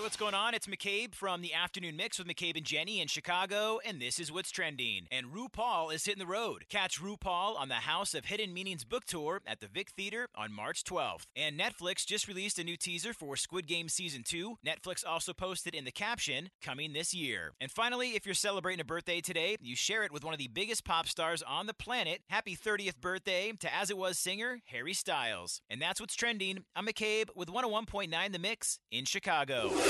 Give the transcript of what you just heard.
Hey, what's going on? It's McCabe from the Afternoon Mix with McCabe and Jenny in Chicago, and this is what's trending. And RuPaul is hitting the road. Catch RuPaul on the House of Hidden Meanings book tour at the Vic Theater on March 12th. And Netflix just released a new teaser for Squid Game Season 2. Netflix also posted in the caption, coming this year. And finally, if you're celebrating a birthday today, you share it with one of the biggest pop stars on the planet. Happy 30th birthday to As It Was singer Harry Styles. And that's what's trending. I'm McCabe with 101.9 The Mix in Chicago.